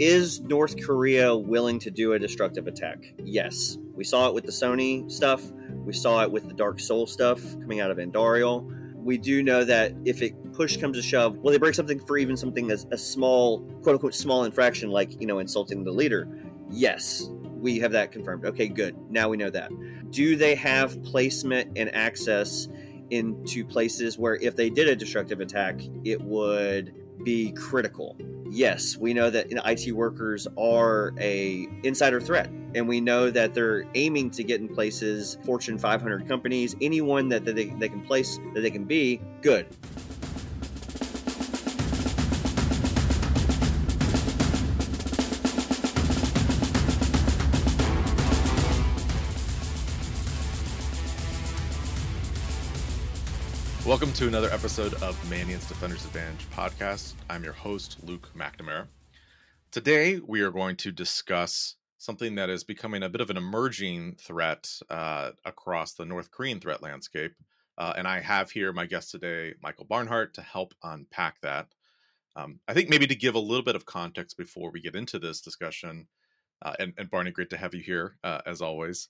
Is North Korea willing to do a destructive attack? Yes. We saw it with the Sony stuff. We saw it with the Dark Seoul stuff coming out of Andariel. We do know that if it push comes to shove, will they break something for even something as a small, quote unquote, small infraction like, you know, insulting the leader? Yes. We have that confirmed. Okay, good. Now we know that. Do they have placement and access into places where if they did a destructive attack, it would be critical? Yes, we know that you know, IT workers are a insider threat, and we know that they're aiming to get in places, Fortune 500 companies, anyone that, that they, they can place that they can be good. Welcome to another episode of Mandiant's Defenders Advantage podcast. I'm your host, Luke McNamara. Today, we are going to discuss something that is becoming a bit of an emerging threat uh, across the North Korean threat landscape. Uh, and I have here my guest today, Michael Barnhart, to help unpack that. Um, I think maybe to give a little bit of context before we get into this discussion, uh, and, and, Barney, great to have you here uh, as always.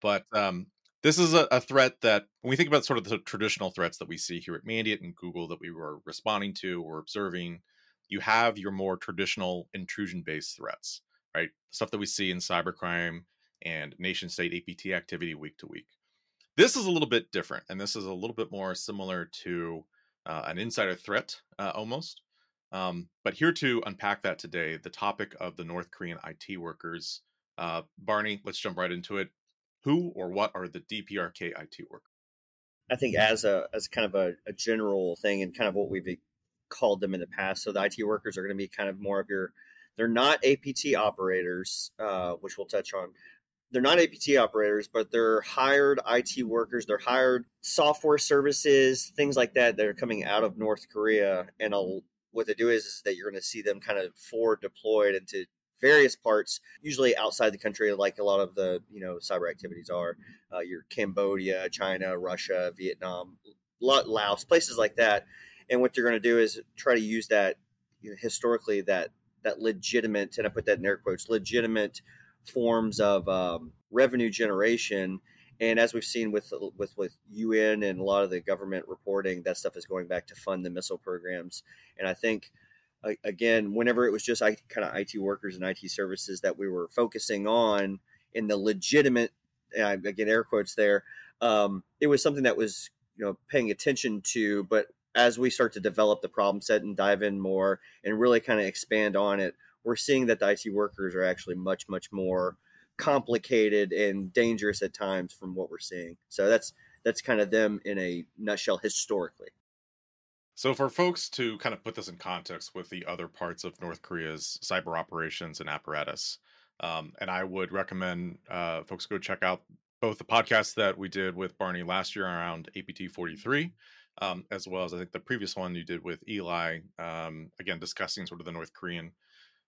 But um, this is a, a, threat that when we think about sort of the traditional threats that we see here at Mandiant and Google that we were responding to or observing, you have your more traditional intrusion based threats, right? Stuff that we see in cybercrime and nation state APT activity week to week. This is a little bit different, and this is a little bit more similar to uh, an insider threat uh, almost. Um, but here to unpack that today, the topic of the North Korean IT workers. Uh, Barney, let's jump right into it who or what are the DPRK IT workers? I think as a as kind of a, a, general thing and kind of what we've called them in the past. So the IT workers are going to be kind of more of your they're not APT operators, uh, which we'll touch on. They're not APT operators, but they're hired IT workers. They're hired software services, things like that are coming out of North Korea. And I'll, what they do is, is that you're going to see them kind of forward deployed into various parts, usually outside the country, like a lot of the you know cyber activities are. Uh, your Cambodia, China, Russia, Vietnam, Laos, places like that. And what they're going to do is try to use that you know, historically that that legitimate, and I put that in air quotes, legitimate forms of um, revenue generation. And as we've seen with with with UN and a lot of the government reporting, that stuff is going back to fund the missile programs. And I think again, whenever it was just kind of IT workers and IT services that we were focusing on in the legitimate, again, air quotes there, um, it was something that was, you know, paying attention to. But as we start to develop the problem set and dive in more and really kind of expand on it, we're seeing that the IT workers are actually much, much more complicated and dangerous at times from what we're seeing. So that's that's kind of them in a nutshell historically. So, for folks to kind of put this in context with the other parts of North Korea's cyber operations and apparatus, um, and I would recommend uh, folks go check out both the podcast that we did with Barney last year around APT 43, um, as well as I think the previous one you did with Eli, um, again, discussing sort of the North Korean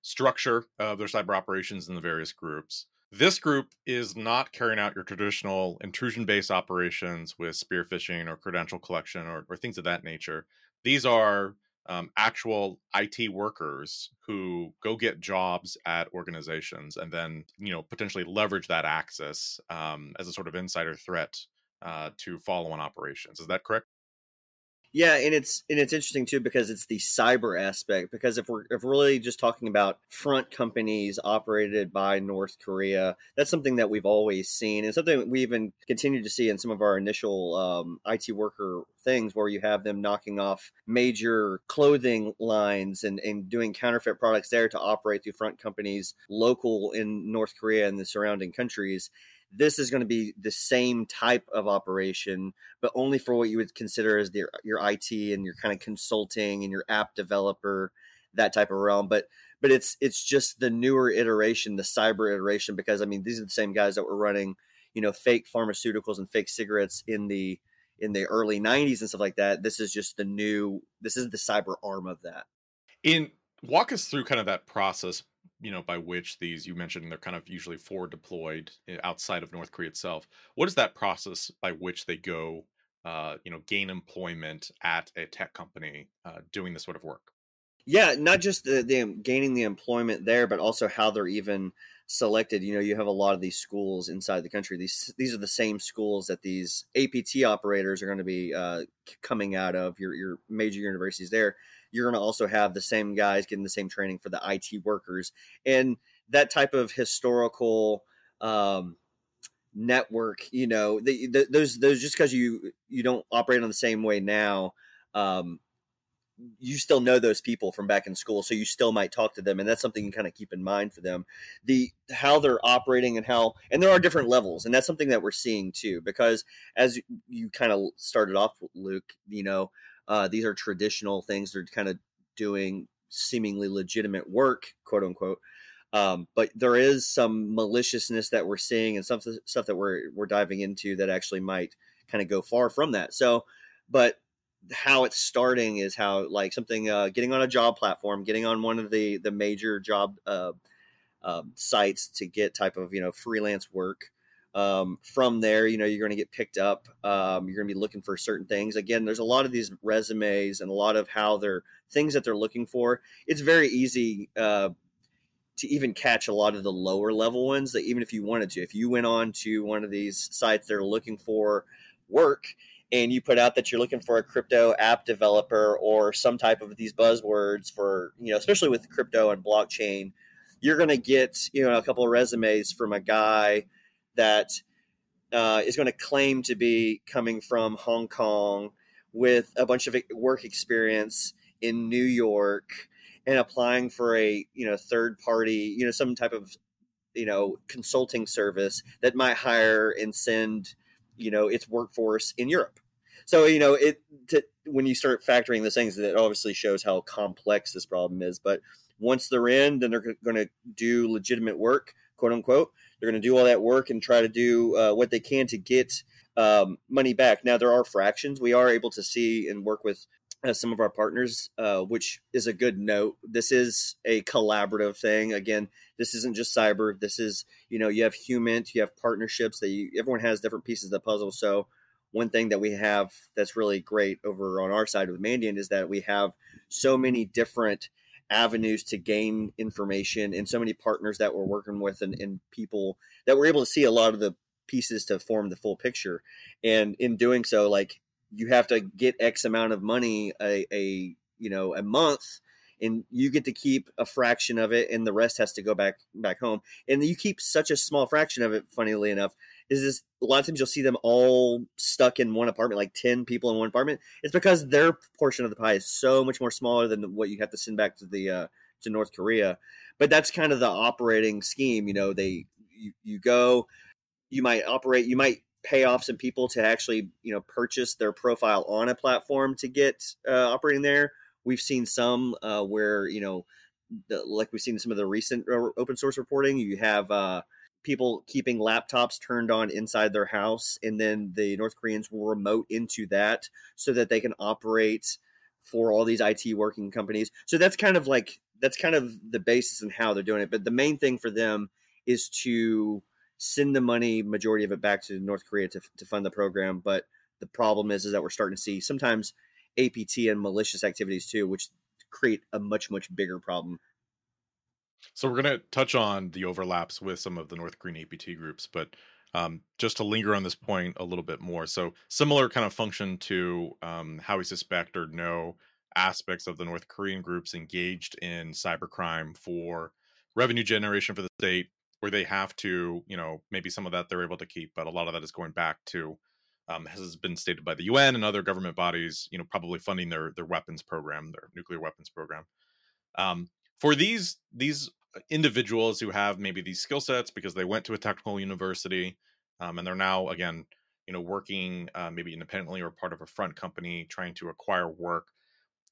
structure of their cyber operations in the various groups. This group is not carrying out your traditional intrusion based operations with spear phishing or credential collection or, or things of that nature. These are um, actual IT workers who go get jobs at organizations and then, you know, potentially leverage that access um, as a sort of insider threat uh, to follow on operations. Is that correct? Yeah, and it's and it's interesting too because it's the cyber aspect. Because if we're if we're really just talking about front companies operated by North Korea, that's something that we've always seen, and something we even continue to see in some of our initial um, IT worker things, where you have them knocking off major clothing lines and and doing counterfeit products there to operate through front companies local in North Korea and the surrounding countries this is going to be the same type of operation, but only for what you would consider as your your IT and your kind of consulting and your app developer, that type of realm. But but it's it's just the newer iteration, the cyber iteration, because I mean these are the same guys that were running, you know, fake pharmaceuticals and fake cigarettes in the in the early 90s and stuff like that. This is just the new this is the cyber arm of that. In walk us through kind of that process you know by which these you mentioned they're kind of usually forward deployed eh, outside of North Korea itself. What is that process by which they go, uh, you know, gain employment at a tech company uh, doing this sort of work? Yeah, not just the, the gaining the employment there, but also how they're even selected. You know, you have a lot of these schools inside the country. These these are the same schools that these APT operators are going to be uh, coming out of. Your your major universities there. You're going to also have the same guys getting the same training for the IT workers, and that type of historical um, network. You know, the, the, those those just because you you don't operate on the same way now. Um, you still know those people from back in school, so you still might talk to them, and that's something you kind of keep in mind for them. The how they're operating and how, and there are different levels, and that's something that we're seeing too. Because as you kind of started off, Luke, you know, uh, these are traditional things they're kind of doing seemingly legitimate work, quote unquote. Um, but there is some maliciousness that we're seeing, and some stuff that we're we're diving into that actually might kind of go far from that. So, but how it's starting is how like something uh, getting on a job platform, getting on one of the the major job uh, uh, sites to get type of you know freelance work. Um, from there, you know you're going to get picked up. Um, you're going to be looking for certain things. Again, there's a lot of these resumes and a lot of how they're things that they're looking for. It's very easy uh, to even catch a lot of the lower level ones. That even if you wanted to, if you went on to one of these sites that are looking for work and you put out that you're looking for a crypto app developer or some type of these buzzwords for you know especially with crypto and blockchain you're going to get you know a couple of resumes from a guy that uh, is going to claim to be coming from hong kong with a bunch of work experience in new york and applying for a you know third party you know some type of you know consulting service that might hire and send you know its workforce in Europe. So you know it to, when you start factoring those things, it obviously shows how complex this problem is. But once they're in, then they're going to do legitimate work, quote unquote. They're going to do all that work and try to do uh, what they can to get um, money back. Now there are fractions. We are able to see and work with uh, some of our partners, uh, which is a good note. This is a collaborative thing. Again, this isn't just cyber. This is you know you have human, you have partnerships that you, everyone has different pieces of the puzzle. So one thing that we have that's really great over on our side with Mandiant is that we have so many different avenues to gain information and so many partners that we're working with and, and people that we're able to see a lot of the pieces to form the full picture. And in doing so, like you have to get X amount of money a, a you know a month and you get to keep a fraction of it and the rest has to go back back home and you keep such a small fraction of it funnily enough is this a lot of times you'll see them all stuck in one apartment like 10 people in one apartment. It's because their portion of the pie is so much more smaller than what you have to send back to the uh, to north korea. But that's kind of the operating scheme you know they you, you go you might operate you might pay off some people to actually you know purchase their profile on a platform to get uh, operating there. We've seen some uh, where you know, the, like we've seen some of the recent uh, open source reporting. You have uh, people keeping laptops turned on inside their house, and then the North Koreans will remote into that so that they can operate for all these IT working companies. So that's kind of like that's kind of the basis and how they're doing it. But the main thing for them is to send the money, majority of it, back to North Korea to, to fund the program. But the problem is, is that we're starting to see sometimes APT and malicious activities too, which create a much much bigger problem. So we're going to touch on the overlaps with some of the North Korean APT groups, but um, just to linger on this point a little bit more. So similar kind of function to um, how we suspect or know aspects of the North Korean groups engaged in cybercrime for revenue generation for the state, where they have to, you know, maybe some of that they're able to keep, but a lot of that is going back to um, has been stated by the UN and other government bodies, you know, probably funding their their weapons program, their nuclear weapons program. Um, for these these individuals who have maybe these skill sets because they went to a technical university um, and they're now again, you know, working uh, maybe independently or part of a front company trying to acquire work.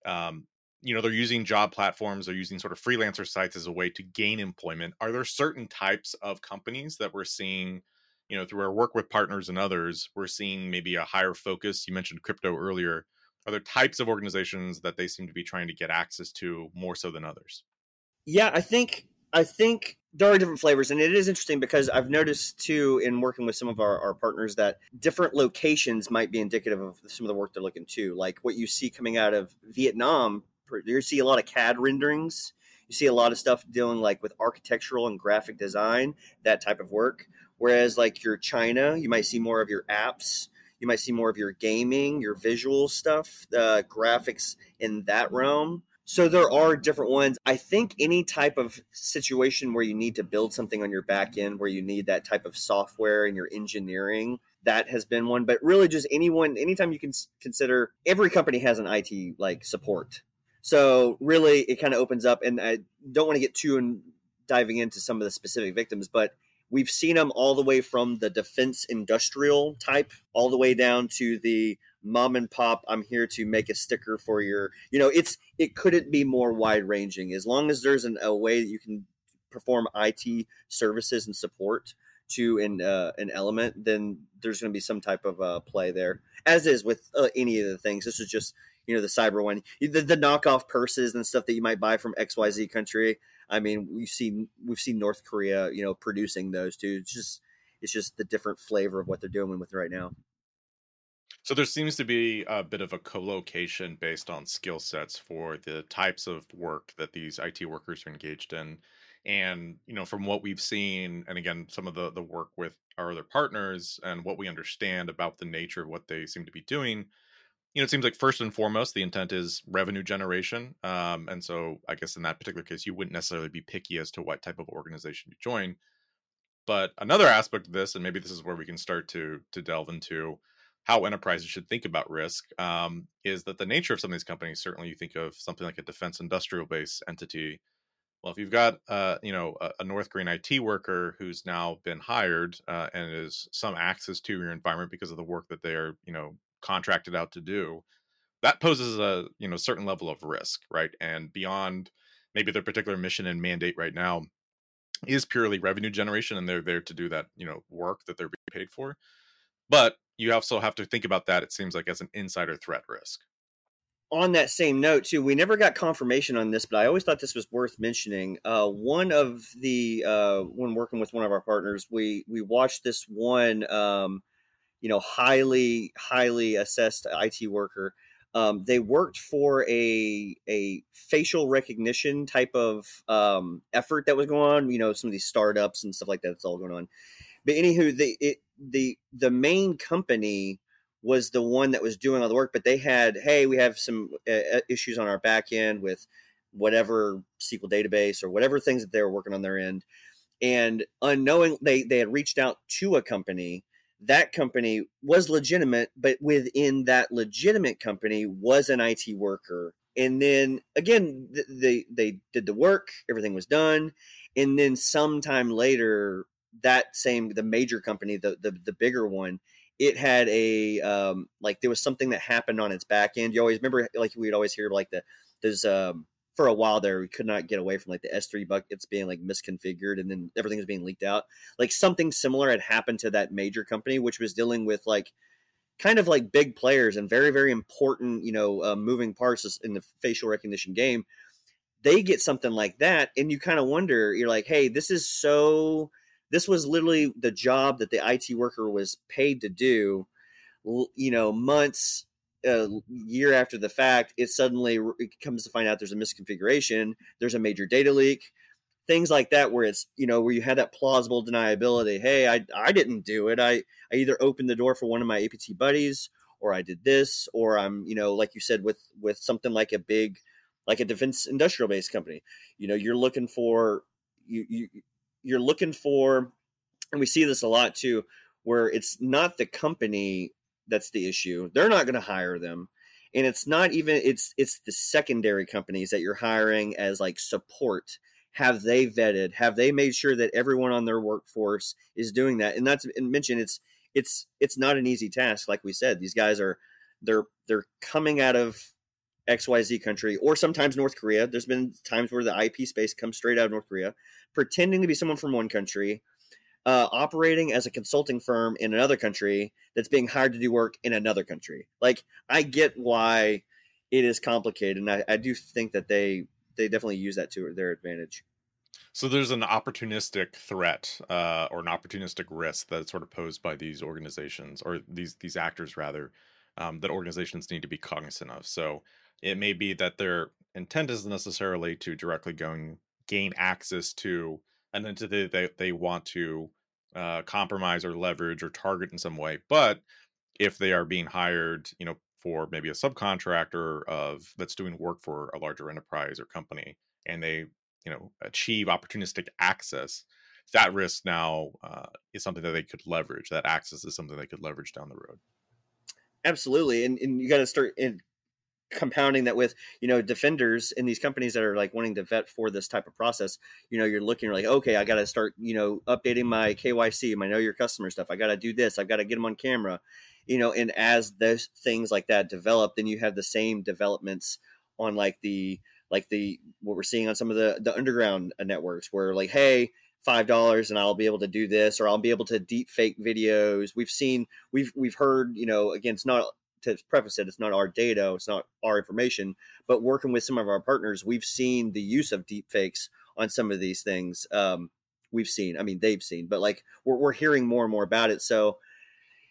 Um, you know, they're using job platforms, they're using sort of freelancer sites as a way to gain employment. Are there certain types of companies that we're seeing? you know through our work with partners and others we're seeing maybe a higher focus you mentioned crypto earlier are there types of organizations that they seem to be trying to get access to more so than others yeah i think i think there are different flavors and it is interesting because i've noticed too in working with some of our, our partners that different locations might be indicative of some of the work they're looking to like what you see coming out of vietnam you see a lot of CAD renderings. You see a lot of stuff dealing like with architectural and graphic design, that type of work. Whereas like your China, you might see more of your apps. You might see more of your gaming, your visual stuff, the graphics in that realm. So there are different ones. I think any type of situation where you need to build something on your back end, where you need that type of software and your engineering, that has been one. But really, just anyone, anytime you can consider, every company has an IT like support. So really, it kind of opens up. And I don't want to get too in diving into some of the specific victims, but We've seen them all the way from the defense industrial type all the way down to the mom and pop i'm here to make a sticker for your you know it's it couldn't be more wide ranging as long as there's an, a way that you can perform it services and support to an uh, an element then there's going to be some type of uh, play there as is with uh, any of the things this is just you know the cyber one the, the knockoff purses and stuff that you might buy from xyz country I mean, we've seen we've seen North Korea, you know, producing those too. It's just it's just the different flavor of what they're doing with it right now. So there seems to be a bit of a co-location based on skill sets for the types of work that these IT workers are engaged in. And you know, from what we've seen, and again, some of the the work with our other partners and what we understand about the nature of what they seem to be doing, you know, it seems like first and foremost, the intent is revenue generation. Um, and so I guess in that particular case, you wouldn't necessarily be picky as to what type of organization you join. But another aspect of this, and maybe this is where we can start to to delve into how enterprises should think about risk, um, is that the nature of some of these companies. Certainly, you think of something like a defense industrial base entity. Well, if you've got uh, you know a, a, North Korean IT worker who's now been hired uh, and is some access to your environment because of the work that they are you know contracted out to do that poses a you know certain level of risk right and beyond maybe their particular mission and mandate right now is purely revenue generation and they're there to do that you know work that they're being paid for but you also have to think about that it seems like as an insider threat risk on that same note too we never got confirmation on this but i always thought this was worth mentioning uh, one of the uh, when working with one of our partners we we watched this one um, you know highly highly assessed IT worker. Um, they worked for a a facial recognition type of um, effort that was going on. You know, some of these startups and stuff like that. That's all going on. But anywho, the it, the the main company was the one that was doing all the work, but they had, hey, we have some uh, issues on our back end with whatever SQL database or whatever things that they were working on their end. And unknowing, they they had reached out to a company that company was legitimate, but within that legitimate company was an IT worker. And then again, they they did the work, everything was done, and then sometime later, that same the major company, the the, the bigger one, it had a um, like there was something that happened on its back end. You always remember like we'd always hear like the there's um for a while there we could not get away from like the S3 buckets being like misconfigured and then everything was being leaked out. Like something similar had happened to that major company which was dealing with like kind of like big players and very very important, you know, uh, moving parts in the facial recognition game. They get something like that and you kind of wonder, you're like, "Hey, this is so this was literally the job that the IT worker was paid to do, you know, months uh, a year after the fact, it suddenly it comes to find out there's a misconfiguration, there's a major data leak, things like that, where it's you know where you had that plausible deniability. Hey, I I didn't do it. I I either opened the door for one of my APT buddies, or I did this, or I'm you know like you said with with something like a big like a defense industrial based company. You know, you're looking for you you you're looking for, and we see this a lot too, where it's not the company that's the issue. They're not going to hire them. And it's not even it's it's the secondary companies that you're hiring as like support. Have they vetted? Have they made sure that everyone on their workforce is doing that? And that's and mention it's it's it's not an easy task like we said. These guys are they're they're coming out of XYZ country or sometimes North Korea. There's been times where the IP space comes straight out of North Korea, pretending to be someone from one country, uh, operating as a consulting firm in another country that's being hired to do work in another country. Like I get why it is complicated, and I, I do think that they they definitely use that to their advantage. So there's an opportunistic threat uh, or an opportunistic risk that's sort of posed by these organizations or these these actors rather um, that organizations need to be cognizant of. So it may be that they're intent isn't necessarily to directly go and gain access to an entity that they, want to uh, compromise or leverage or target in some way. But if they are being hired, you know, for maybe a subcontractor of that's doing work for a larger enterprise or company, and they, you know, achieve opportunistic access, that risk now uh, is something that they could leverage. That access is something they could leverage down the road. Absolutely, and and you got to start in compounding that with you know defenders in these companies that are like wanting to vet for this type of process you know you're looking you're like okay i got to start you know updating my kyc my know your customer stuff. I got to do this. I've got to get them on camera. You know and as those things like that develop then you have the same developments on like the like the what we're seeing on some of the the underground uh, networks where like hey five dollars and I'll be able to do this or I'll be able to deep fake videos. We've seen we've we've heard, you know, again, it's not to preface it, it's not our data, it's not our information, but working with some of our partners, we've seen the use of deepfakes on some of these things. Um, we've seen, I mean, they've seen, but like we're, we're hearing more and more about it. So,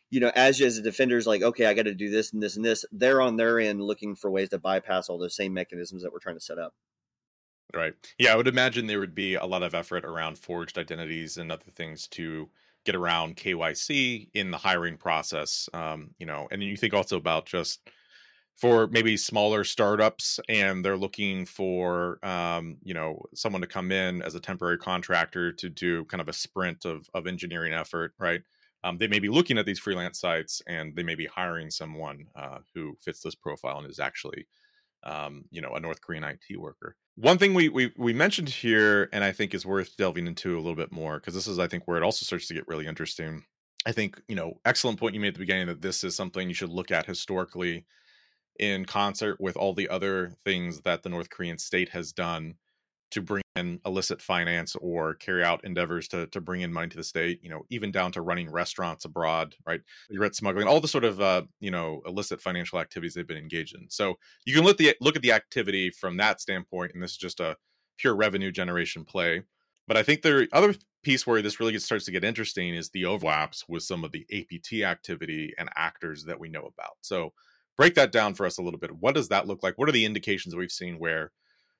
you know, as you as a defender's like, okay, I got to do this and this and this, they're on their end looking for ways to bypass all those same mechanisms that we're trying to set up. Right. Yeah, I would imagine there would be a lot of effort around forged identities and other things to get around KYC in the hiring process. Um, you know, and you think also about just for maybe smaller startups and they're looking for um, you know someone to come in as a temporary contractor to do kind of a sprint of of engineering effort right um, they may be looking at these freelance sites and they may be hiring someone uh, who fits this profile and is actually um, you know, a North Korean IT worker. One thing we, we we mentioned here, and I think is worth delving into a little bit more, because this is, I think, where it also starts to get really interesting. I think, you know, excellent point you made at the beginning that this is something you should look at historically in concert with all the other things that the North Korean state has done to bring in illicit finance or carry out endeavors to to bring in money to the state. You know, even down to running restaurants abroad, right? Cigarette smuggling, all the sort of uh, you know illicit financial activities they've been engaged in. So you can look the look at the activity from that standpoint, and this is just a pure revenue generation play. But I think the other piece where this really starts to get interesting is the overlaps with some of the APT activity and actors that we know about. So break that down for us a little bit. What does that look like? What are the indications we've seen where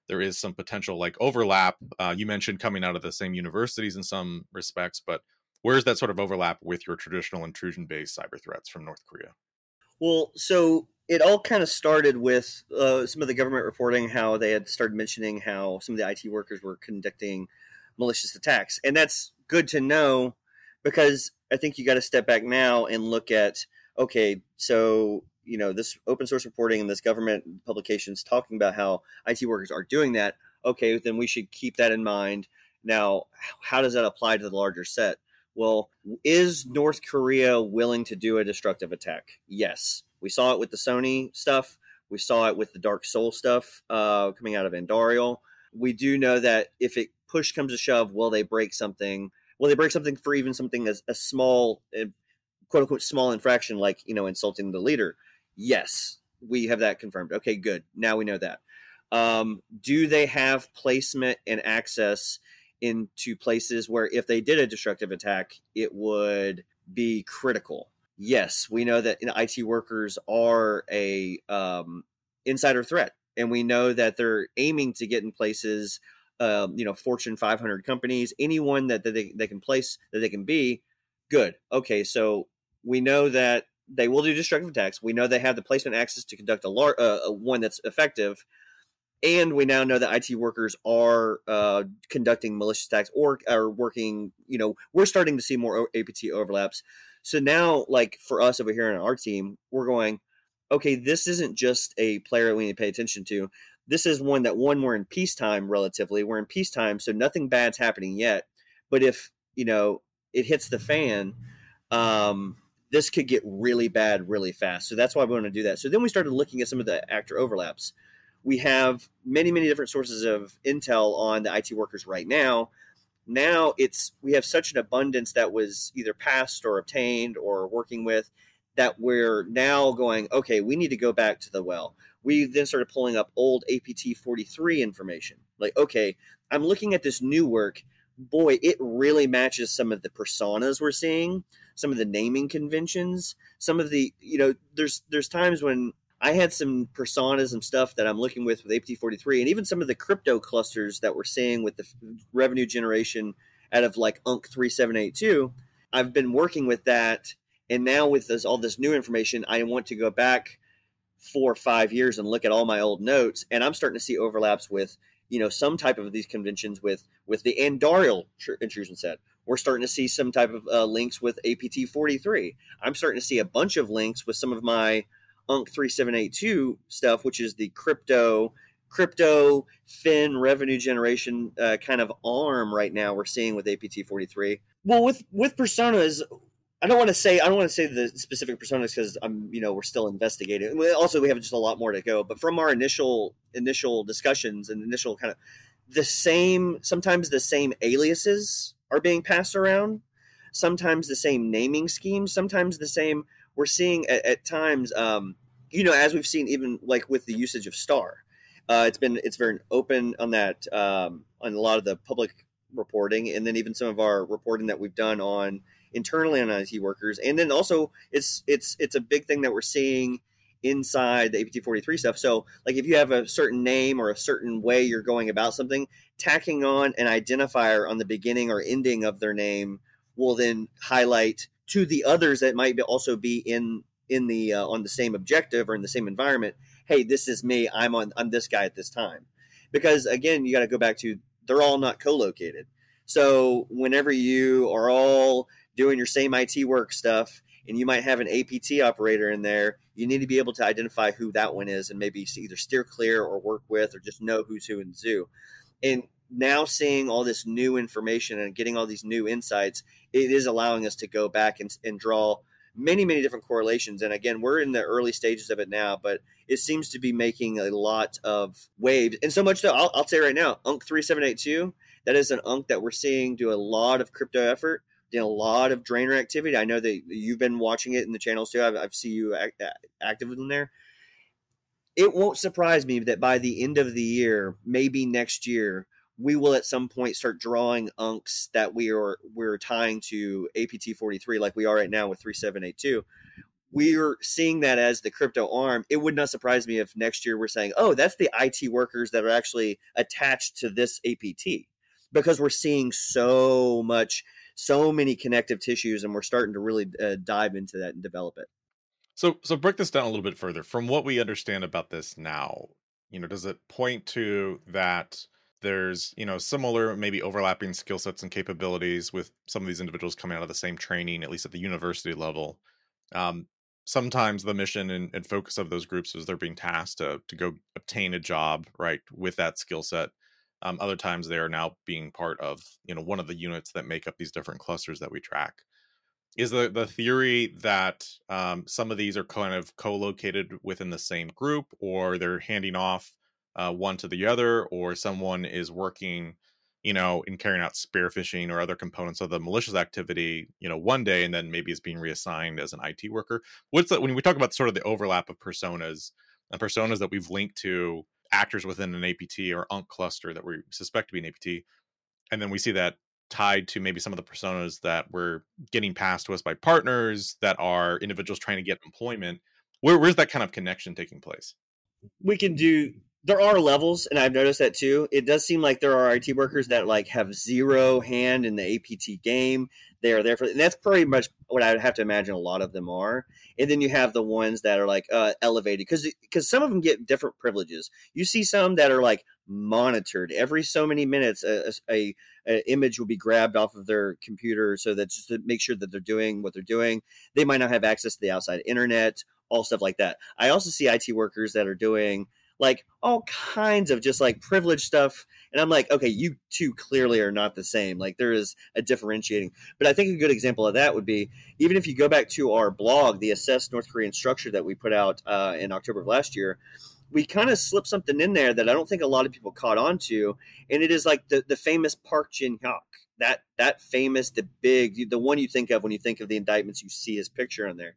there is some potential like overlap. Uh, you mentioned coming out of the same universities in some respects, but where's that sort of overlap with your traditional intrusion based cyber threats from North Korea? Well, so it all kind of started with uh, some of the government reporting how they had started mentioning how some of the IT workers were conducting malicious attacks. And that's good to know because I think you got to step back now and look at okay, so you know this open source reporting and this government publications talking about how IT workers are doing that, okay, then we should keep that in mind. Now, how does that apply to the larger set? Well, is North Korea willing to do a destructive attack? Yes. We saw it with the Sony stuff. We saw it with the Dark Seoul stuff uh, coming out of Andariel. We do know that if it push comes to shove, will they break something? Will they break something for even something as a small, eh, quote unquote, small infraction like you know insulting the leader? Yes, we have that confirmed. Okay, good. Now we know that. Um, do they have placement and access into places where if they did a destructive attack, it would be critical? Yes, we know that IT workers are a um, insider threat, and we know that they're aiming to get in places, um, you know, Fortune 500 companies, anyone that, that they, they can place that they can be. Good. Okay, so we know that they will do destructive attacks. We know they have the placement access to conduct a, lar- uh, one that's effective, and we now know that IT workers are uh, conducting malicious attacks or are working. You know, we're starting to see more APT overlaps. So now, like for us over here on our team, we're going, okay, this isn't just a player we need to pay attention to. This is one that one we're in peacetime relatively. We're in peacetime, so nothing bad's happening yet. But if you know it hits the fan, um, this could get really bad really fast. So that's why we want to do that. So then we started looking at some of the actor overlaps. We have many, many different sources of intel on the IT workers right now. Now it's we have such an abundance that was either passed or obtained or working with that we're now going, okay, we need to go back to the well. We then started pulling up old APT 43 information. Like, okay, I'm looking at this new work. Boy, it really matches some of the personas we're seeing some of the naming conventions, some of the you know there's there's times when I had some personas and stuff that I'm looking with with APT43, and even some of the crypto clusters that we're seeing with the revenue generation out of like UNC 3782. I've been working with that, and now with this, all this new information, I want to go back four or five years and look at all my old notes, and I'm starting to see overlaps with you know some type of these conventions with with the Andariel intrusion set. We're starting to see some type of uh, links with APT 43. I'm starting to see a bunch of links with some of my UNC 3782 stuff, which is the crypto crypto fin revenue generation uh, kind of arm right now we're seeing with APT 43. Well, with with personas, I don't want to say I don't want to say the specific personas because I'm you know we're still investigating. Also, we have just a lot more to go. But from our initial initial discussions and initial kind of the same sometimes the same aliases are being passed around. Sometimes the same naming schemes. Sometimes the same. We're seeing at, at times, um, you know, as we've seen even like with the usage of star. Uh, it's been it's very open on that um, on a lot of the public reporting, and then even some of our reporting that we've done on internally on IT workers, and then also it's it's it's a big thing that we're seeing inside the APT43 stuff. So, like if you have a certain name or a certain way you're going about something, tacking on an identifier on the beginning or ending of their name will then highlight to the others that might also be in in the uh, on the same objective or in the same environment. Hey, this is me. I'm on. I'm this guy at this time. Because again, you got to go back to they're all not co-located. So whenever you are all doing your same IT work stuff and you might have an APT operator in there, you need to be able to identify who that one is and maybe either steer clear or work with or just know who's who in zoo. And now seeing all this new information and getting all these new insights, it is allowing us to go back and, and draw many, many different correlations. And again, we're in the early stages of it now, but it seems to be making a lot of waves. And so much that I'll, I'll say right now, UNC 3782, that is an UNC that we're seeing do a lot of crypto effort doing a lot of drainer activity. I know that you've been watching it in the channels too. I've, I've seen you act, active in there. It won't surprise me that by the end of the year, maybe next year, we will at some point start drawing unks that we are we're tying to APT 43 like we are right now with 3782. We're seeing that as the crypto arm. It would not surprise me if next year we're saying, "Oh, that's the IT workers that are actually attached to this APT." Because we're seeing so much so many connective tissues, and we're starting to really uh, dive into that and develop it. So, so break this down a little bit further. From what we understand about this now, you know, does it point to that there's you know similar maybe overlapping skill sets and capabilities with some of these individuals coming out of the same training, at least at the university level? Um, sometimes the mission and, and, focus of those groups is they're being tasked to to go obtain a job right with that skill set um, other times they are now being part of you know one of the units that make up these different clusters that we track. Is the the theory that um, some of these are kind of co-located within the same group, or they're handing off uh, one to the other, or someone is working, you know, in carrying out spear phishing or other components of the malicious activity, you know, one day and then maybe is being reassigned as an IT worker. What's that when we talk about sort of the overlap of personas and personas that we've linked to actors within an APT or UNC cluster that we suspect to be an APT. And then we see that tied to maybe some of the personas that were getting passed to us by partners that are individuals trying to get employment. Where, where's that kind of connection taking place? We can do there are levels and i've noticed that too it does seem like there are it workers that like have zero hand in the apt game they are there for and that's pretty much what i would have to imagine a lot of them are and then you have the ones that are like uh, elevated because because some of them get different privileges you see some that are like monitored every so many minutes a, a, a image will be grabbed off of their computer so that just to make sure that they're doing what they're doing they might not have access to the outside internet all stuff like that i also see it workers that are doing like all kinds of just like privileged stuff. And I'm like, okay, you two clearly are not the same. Like there is a differentiating. But I think a good example of that would be even if you go back to our blog, the assessed North Korean structure that we put out uh, in October of last year, we kind of slipped something in there that I don't think a lot of people caught on to. And it is like the, the famous Park Jin Hyuk. That that famous, the big, the one you think of when you think of the indictments, you see his picture on there.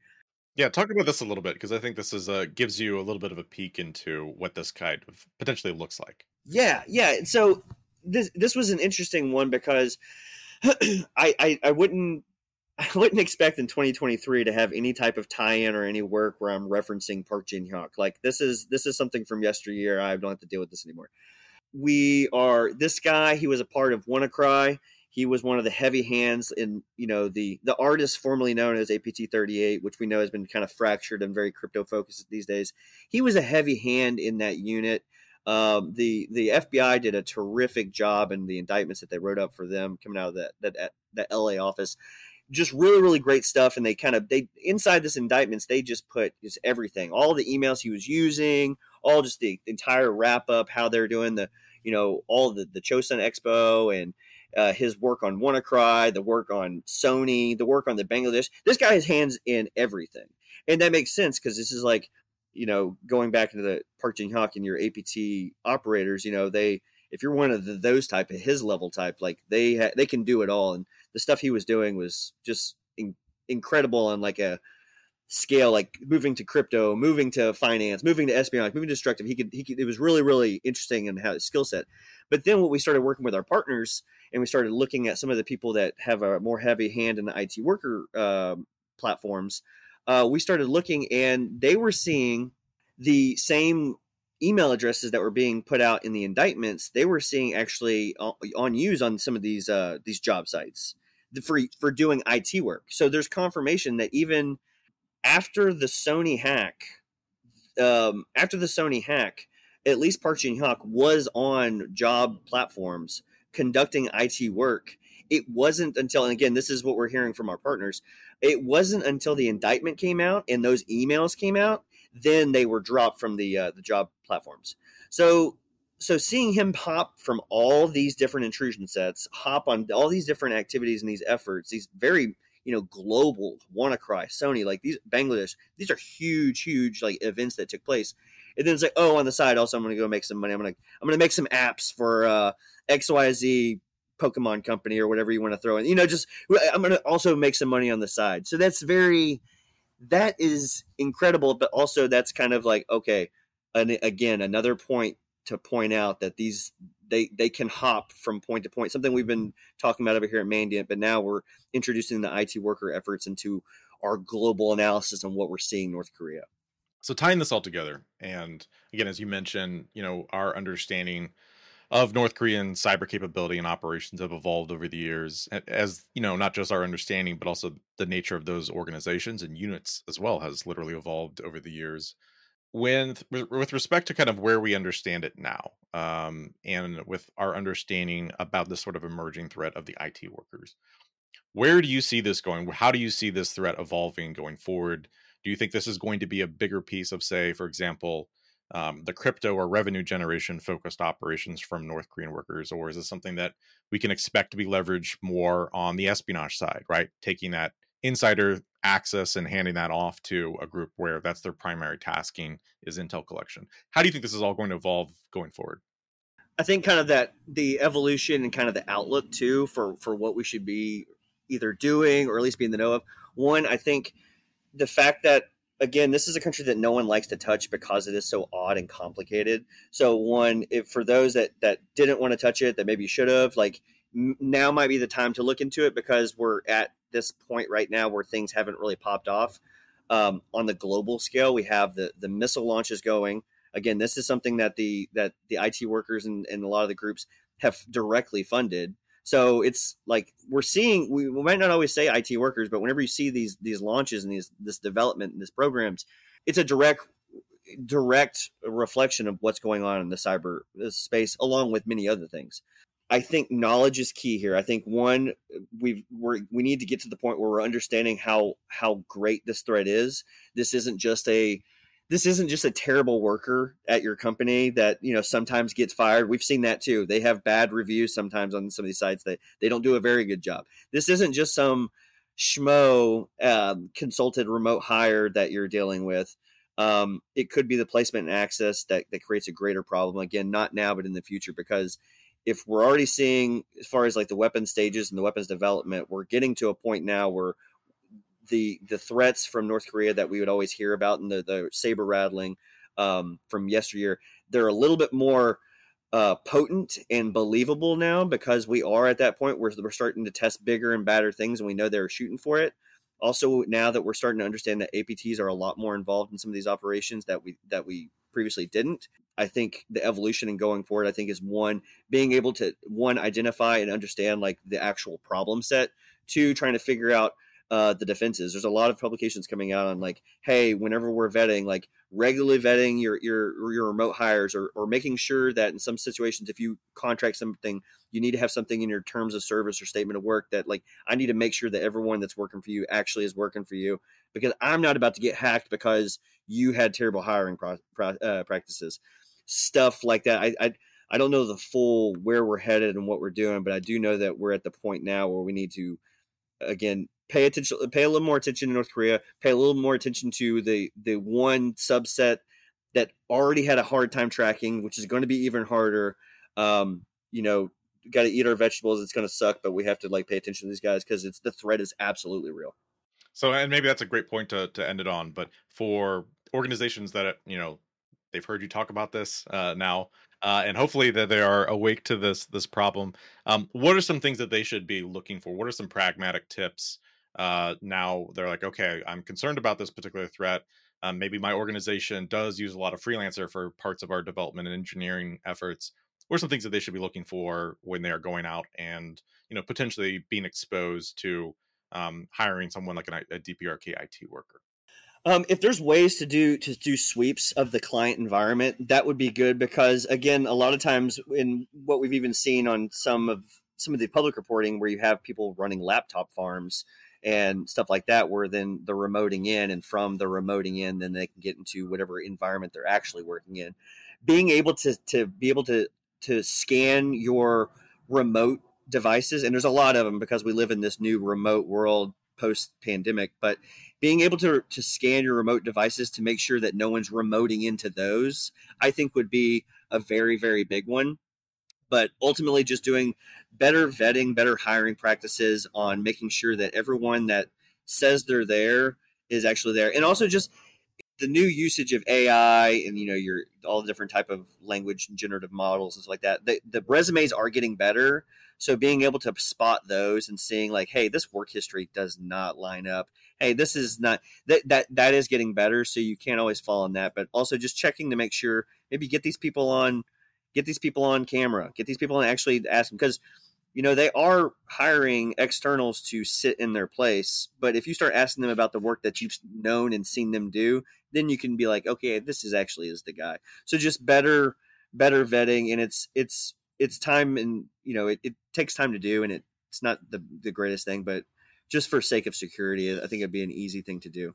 Yeah, talk about this a little bit because I think this is uh, gives you a little bit of a peek into what this kind of potentially looks like. Yeah, yeah. So this this was an interesting one because I, I I wouldn't I wouldn't expect in 2023 to have any type of tie-in or any work where I'm referencing Park Jin Hyuk. Like this is this is something from yesteryear. I don't have to deal with this anymore. We are this guy. He was a part of WannaCry. He was one of the heavy hands in you know the the artist formerly known as APT 38, which we know has been kind of fractured and very crypto focused these days. He was a heavy hand in that unit. Um, the the FBI did a terrific job in the indictments that they wrote up for them coming out of that that that LA office just really really great stuff and they kind of they inside this indictments they just put just everything all the emails he was using all just the entire wrap up how they're doing the you know all the the chosun expo and uh, his work on WannaCry, the work on Sony, the work on the Bangladesh. This guy has hands in everything, and that makes sense because this is like, you know, going back into the Park Jin Hyuk and your APT operators. You know, they if you're one of the, those type of his level type, like they ha- they can do it all, and the stuff he was doing was just in- incredible on like a scale, like moving to crypto, moving to finance, moving to espionage, moving to destructive. He could, he could, it was really, really interesting in how his skill set. But then what we started working with our partners and we started looking at some of the people that have a more heavy hand in the IT worker uh, platforms, uh, we started looking and they were seeing the same email addresses that were being put out in the indictments. They were seeing actually on, on use on some of these uh, these job sites for for doing IT work. So there's confirmation that even after the Sony hack, um, after the Sony hack, at least Park Jin Hyuk was on job platforms conducting IT work. It wasn't until, and again, this is what we're hearing from our partners. It wasn't until the indictment came out and those emails came out, then they were dropped from the uh, the job platforms. So so seeing him hop from all these different intrusion sets, hop on all these different activities and these efforts, these very you know global WannaCry, Sony, like these Bangladesh, these are huge, huge like events that took place. And then it's like, oh, on the side, also I'm going to go make some money. I'm going to I'm going to make some apps for uh, XYZ Pokemon company or whatever you want to throw in. You know, just I'm going to also make some money on the side. So that's very that is incredible, but also that's kind of like okay, and again another point to point out that these they they can hop from point to point. Something we've been talking about over here at Mandiant, but now we're introducing the IT worker efforts into our global analysis on what we're seeing North Korea. So tying this all together, and again, as you mentioned, you know, our understanding of North Korean cyber capability and operations have evolved over the years, as you know, not just our understanding, but also the nature of those organizations and units as well has literally evolved over the years when with respect to kind of where we understand it now um, and with our understanding about this sort of emerging threat of the IT workers, where do you see this going? How do you see this threat evolving going forward? Do you think this is going to be a bigger piece of, say, for example, um, the crypto or revenue generation focused operations from North Korean workers, or is this something that we can expect to be leveraged more on the espionage side, right? Taking that insider access and handing that off to a group where that's their primary tasking is intel collection. How do you think this is all going to evolve going forward? I think kind of that the evolution and kind of the outlook too for for what we should be either doing or at least be in the know of. One, I think the fact that again, this is a country that no one likes to touch because it is so odd and complicated. So one, if for those that that didn't want to touch it, that maybe should have, like now might be the time to look into it because we're at this point right now where things haven't really popped off. Um, on the global scale, we have the the missile launches going. Again, this is something that the that the IT workers and, and a lot of the groups have directly funded. So it's like we're seeing. We, we might not always say IT workers, but whenever you see these these launches and these this development and these programs, it's a direct direct reflection of what's going on in the cyber space, along with many other things. I think knowledge is key here. I think one we we we need to get to the point where we're understanding how how great this threat is. This isn't just a this isn't just a terrible worker at your company that you know sometimes gets fired. We've seen that too. They have bad reviews sometimes on some of these sites that they don't do a very good job. This isn't just some schmo um, consulted remote hire that you're dealing with. Um, it could be the placement and access that, that creates a greater problem. Again, not now, but in the future, because if we're already seeing as far as like the weapon stages and the weapons development, we're getting to a point now where the the threats from North Korea that we would always hear about and the, the saber rattling um, from yesteryear, they're a little bit more uh, potent and believable now because we are at that point where we're starting to test bigger and badder things and we know they're shooting for it. Also, now that we're starting to understand that APTs are a lot more involved in some of these operations that we that we previously didn't. I think the evolution and going forward, I think is one being able to one identify and understand like the actual problem set. Two, trying to figure out uh, the defenses. There's a lot of publications coming out on like, hey, whenever we're vetting, like regularly vetting your your your remote hires, or or making sure that in some situations, if you contract something, you need to have something in your terms of service or statement of work that like I need to make sure that everyone that's working for you actually is working for you because I'm not about to get hacked because you had terrible hiring pro, pro, uh, practices, stuff like that. I, I I don't know the full where we're headed and what we're doing, but I do know that we're at the point now where we need to again pay attention pay a little more attention to north korea pay a little more attention to the the one subset that already had a hard time tracking which is going to be even harder um, you know got to eat our vegetables it's going to suck but we have to like pay attention to these guys because it's the threat is absolutely real so and maybe that's a great point to, to end it on but for organizations that you know they've heard you talk about this uh, now uh, and hopefully that they are awake to this this problem. Um, what are some things that they should be looking for? What are some pragmatic tips? Uh, now they're like, okay, I'm concerned about this particular threat. Um, maybe my organization does use a lot of freelancer for parts of our development and engineering efforts. What are some things that they should be looking for when they are going out and you know potentially being exposed to um, hiring someone like an, a DPRK IT worker? Um, if there's ways to do to do sweeps of the client environment, that would be good because again, a lot of times in what we've even seen on some of some of the public reporting where you have people running laptop farms and stuff like that, where then the remoting in and from the remoting in, then they can get into whatever environment they're actually working in. Being able to to be able to to scan your remote devices, and there's a lot of them because we live in this new remote world post pandemic, but being able to, to scan your remote devices to make sure that no one's remoting into those, I think would be a very, very big one. But ultimately, just doing better vetting, better hiring practices on making sure that everyone that says they're there is actually there. And also just the new usage of AI and you know your all the different type of language generative models and stuff like that. The, the resumes are getting better, so being able to spot those and seeing like, hey, this work history does not line up hey, this is not that that that is getting better. So you can't always fall on that, but also just checking to make sure maybe get these people on get these people on camera, get these people on actually ask them because you know they are hiring externals to sit in their place but if you start asking them about the work that you've known and seen them do then you can be like okay this is actually is the guy so just better better vetting and it's it's it's time and you know it, it takes time to do and it, it's not the the greatest thing but just for sake of security, I think it'd be an easy thing to do.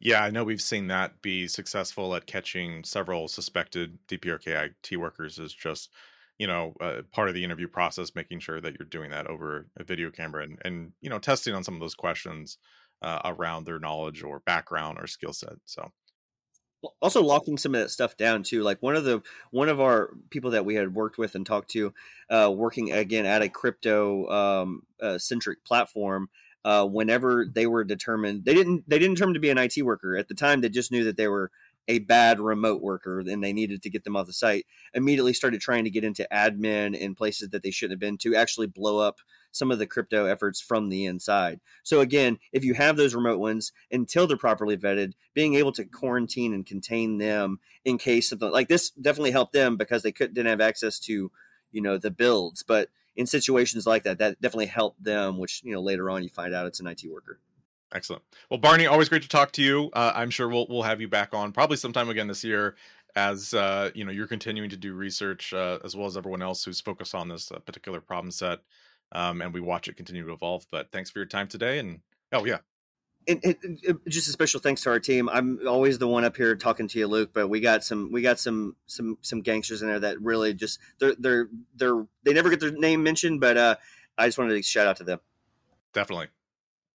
Yeah, I know we've seen that be successful at catching several suspected DPRK IT workers is just, you know, uh, part of the interview process, making sure that you're doing that over a video camera and, and you know, testing on some of those questions uh, around their knowledge or background or skill set. So also locking some of that stuff down too like one of the one of our people that we had worked with and talked to uh, working again at a crypto um, uh, centric platform uh, whenever they were determined they didn't they didn't determine to be an IT worker. At the time they just knew that they were a bad remote worker and they needed to get them off the site. Immediately started trying to get into admin in places that they shouldn't have been to actually blow up some of the crypto efforts from the inside. So again if you have those remote ones until they're properly vetted being able to quarantine and contain them in case something like this definitely helped them because they couldn't didn't have access to you know the builds. But in situations like that, that definitely helped them. Which you know later on you find out it's an IT worker. Excellent. Well, Barney, always great to talk to you. Uh, I'm sure we'll we'll have you back on probably sometime again this year, as uh, you know you're continuing to do research uh, as well as everyone else who's focused on this uh, particular problem set, um, and we watch it continue to evolve. But thanks for your time today, and oh yeah, just a special thanks to our team. I'm always the one up here talking to you, Luke, but we got some we got some some some gangsters in there that really just they're they're they're they never get their name mentioned, but uh, I just wanted to shout out to them. Definitely,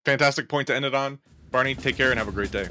fantastic point to end it on. Barney, take care and have a great day.